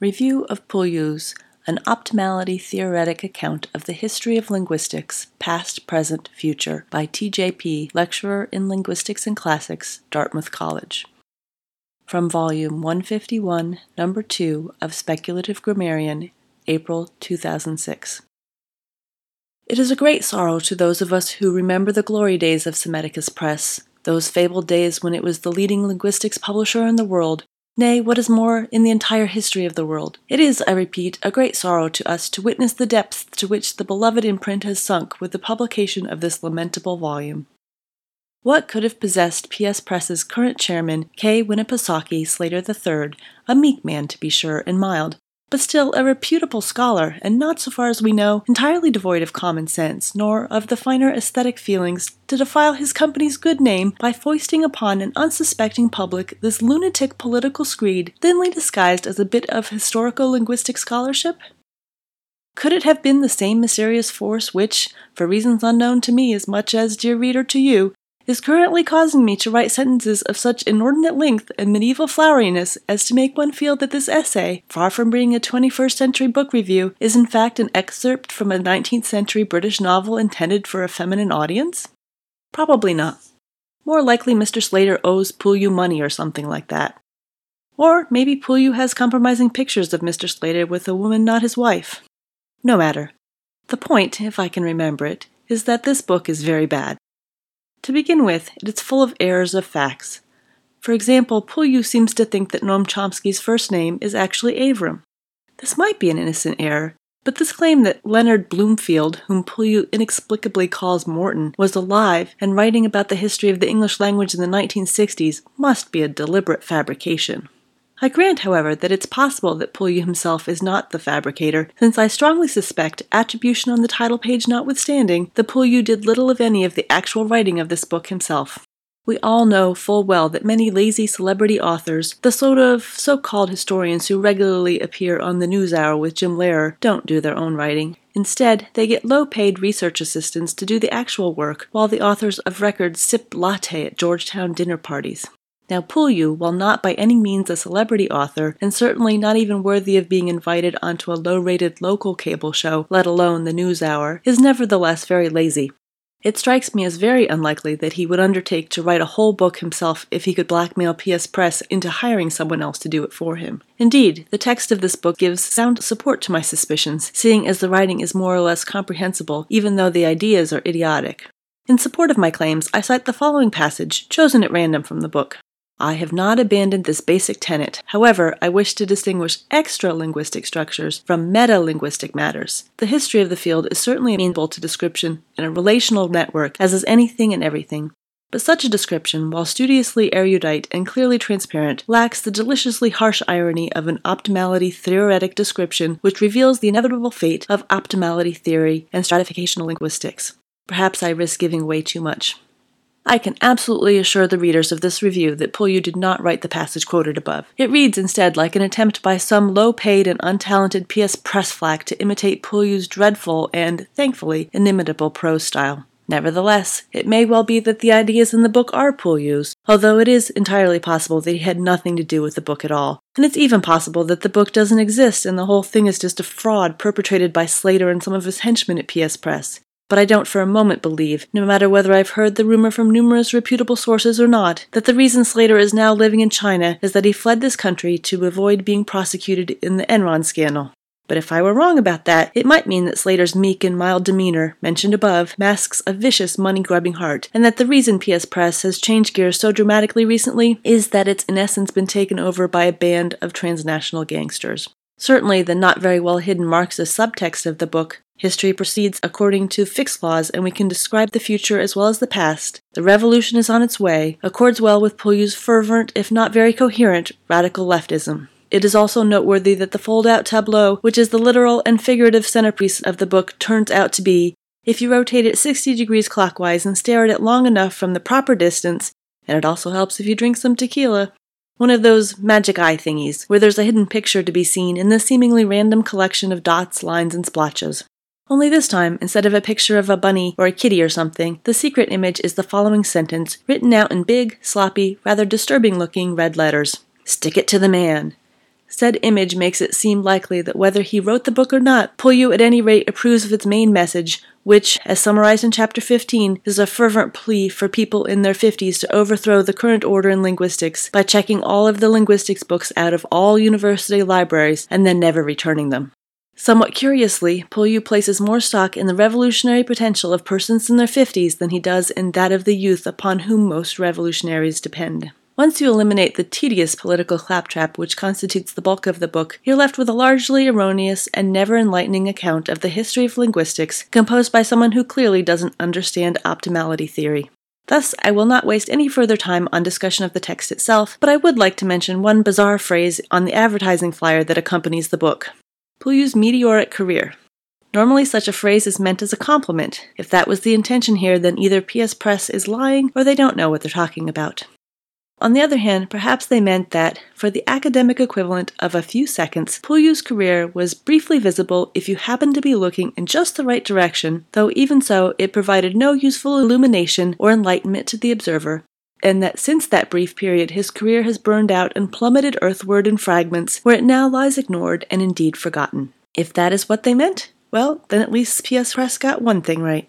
Review of Pouillous, an optimality theoretic account of the history of linguistics, past, present, future, by T.J.P., lecturer in Linguistics and Classics, Dartmouth College. From Volume 151, Number 2 of Speculative Grammarian, April 2006. It is a great sorrow to those of us who remember the glory days of Psammetichus Press, those fabled days when it was the leading linguistics publisher in the world, nay, what is more, in the entire history of the world. It is, I repeat, a great sorrow to us to witness the depths to which the beloved imprint has sunk with the publication of this lamentable volume. What could have possessed P.S. Press's current chairman, K. Winnipesaukee Slater III, a meek man to be sure and mild, but still a reputable scholar, and not, so far as we know, entirely devoid of common sense, nor of the finer aesthetic feelings, to defile his company's good name by foisting upon an unsuspecting public this lunatic political screed thinly disguised as a bit of historical linguistic scholarship? Could it have been the same mysterious force which, for reasons unknown to me as much as, dear reader, to you, is currently causing me to write sentences of such inordinate length and medieval floweriness as to make one feel that this essay, far from being a 21st century book review, is in fact an excerpt from a 19th century British novel intended for a feminine audience? Probably not. More likely Mr. Slater owes Pouillou money or something like that. Or maybe Pouillou has compromising pictures of Mr. Slater with a woman not his wife. No matter. The point, if I can remember it, is that this book is very bad. To begin with, it is full of errors of facts. For example, Pouillou seems to think that Noam Chomsky's first name is actually Avram. This might be an innocent error, but this claim that Leonard Bloomfield, whom Pouillou inexplicably calls Morton, was alive and writing about the history of the English language in the 1960s must be a deliberate fabrication. I grant, however, that it's possible that Pouillou himself is not the fabricator, since I strongly suspect, attribution on the title page notwithstanding, that Pouillou did little if any of the actual writing of this book himself. We all know full well that many lazy celebrity authors, the sort of so called historians who regularly appear on the NewsHour with Jim Lehrer, don't do their own writing. Instead, they get low paid research assistants to do the actual work, while the authors of record sip latte at Georgetown dinner parties. Now, Pouillou, while not by any means a celebrity author, and certainly not even worthy of being invited onto a low rated local cable show, let alone the NewsHour, is nevertheless very lazy. It strikes me as very unlikely that he would undertake to write a whole book himself if he could blackmail PS Press into hiring someone else to do it for him. Indeed, the text of this book gives sound support to my suspicions, seeing as the writing is more or less comprehensible, even though the ideas are idiotic. In support of my claims, I cite the following passage, chosen at random from the book. I have not abandoned this basic tenet. However, I wish to distinguish extra linguistic structures from meta linguistic matters. The history of the field is certainly amenable to description in a relational network, as is anything and everything. But such a description, while studiously erudite and clearly transparent, lacks the deliciously harsh irony of an optimality theoretic description which reveals the inevitable fate of optimality theory and stratificational linguistics. Perhaps I risk giving away too much. I can absolutely assure the readers of this review that Pouillou did not write the passage quoted above. It reads instead like an attempt by some low paid and untalented P.S. press flack to imitate Pouillou's dreadful and, thankfully, inimitable prose style. Nevertheless, it may well be that the ideas in the book are Pouillou's, although it is entirely possible that he had nothing to do with the book at all. And it's even possible that the book doesn't exist and the whole thing is just a fraud perpetrated by Slater and some of his henchmen at PS Press but I don't for a moment believe, no matter whether I've heard the rumor from numerous reputable sources or not, that the reason Slater is now living in China is that he fled this country to avoid being prosecuted in the Enron scandal. But if I were wrong about that, it might mean that Slater's meek and mild demeanor, mentioned above, masks a vicious, money grubbing heart, and that the reason PS Press has changed gears so dramatically recently is that it's in essence been taken over by a band of transnational gangsters. Certainly, the not very well hidden Marxist subtext of the book History proceeds according to fixed laws, and we can describe the future as well as the past. The revolution is on its way, accords well with Pouillou's fervent, if not very coherent, radical leftism. It is also noteworthy that the fold out tableau, which is the literal and figurative centerpiece of the book, turns out to be, if you rotate it 60 degrees clockwise and stare at it long enough from the proper distance, and it also helps if you drink some tequila, one of those magic eye thingies, where there's a hidden picture to be seen in the seemingly random collection of dots, lines, and splotches. Only this time, instead of a picture of a bunny or a kitty or something, the secret image is the following sentence, written out in big, sloppy, rather disturbing looking red letters Stick it to the man. Said image makes it seem likely that whether he wrote the book or not, Pouillou at any rate approves of its main message, which, as summarized in Chapter 15, is a fervent plea for people in their 50s to overthrow the current order in linguistics by checking all of the linguistics books out of all university libraries and then never returning them. Somewhat curiously, Pouillou places more stock in the revolutionary potential of persons in their 50s than he does in that of the youth upon whom most revolutionaries depend. Once you eliminate the tedious political claptrap which constitutes the bulk of the book, you're left with a largely erroneous and never enlightening account of the history of linguistics composed by someone who clearly doesn't understand optimality theory. Thus, I will not waste any further time on discussion of the text itself, but I would like to mention one bizarre phrase on the advertising flyer that accompanies the book Pouillou's meteoric career. Normally, such a phrase is meant as a compliment. If that was the intention here, then either PS Press is lying or they don't know what they're talking about. On the other hand, perhaps they meant that, for the academic equivalent of a few seconds, Pouillou's career was briefly visible if you happened to be looking in just the right direction, though even so, it provided no useful illumination or enlightenment to the observer, and that since that brief period his career has burned out and plummeted earthward in fragments, where it now lies ignored and indeed forgotten. If that is what they meant, well, then at least P.S. Press got one thing right.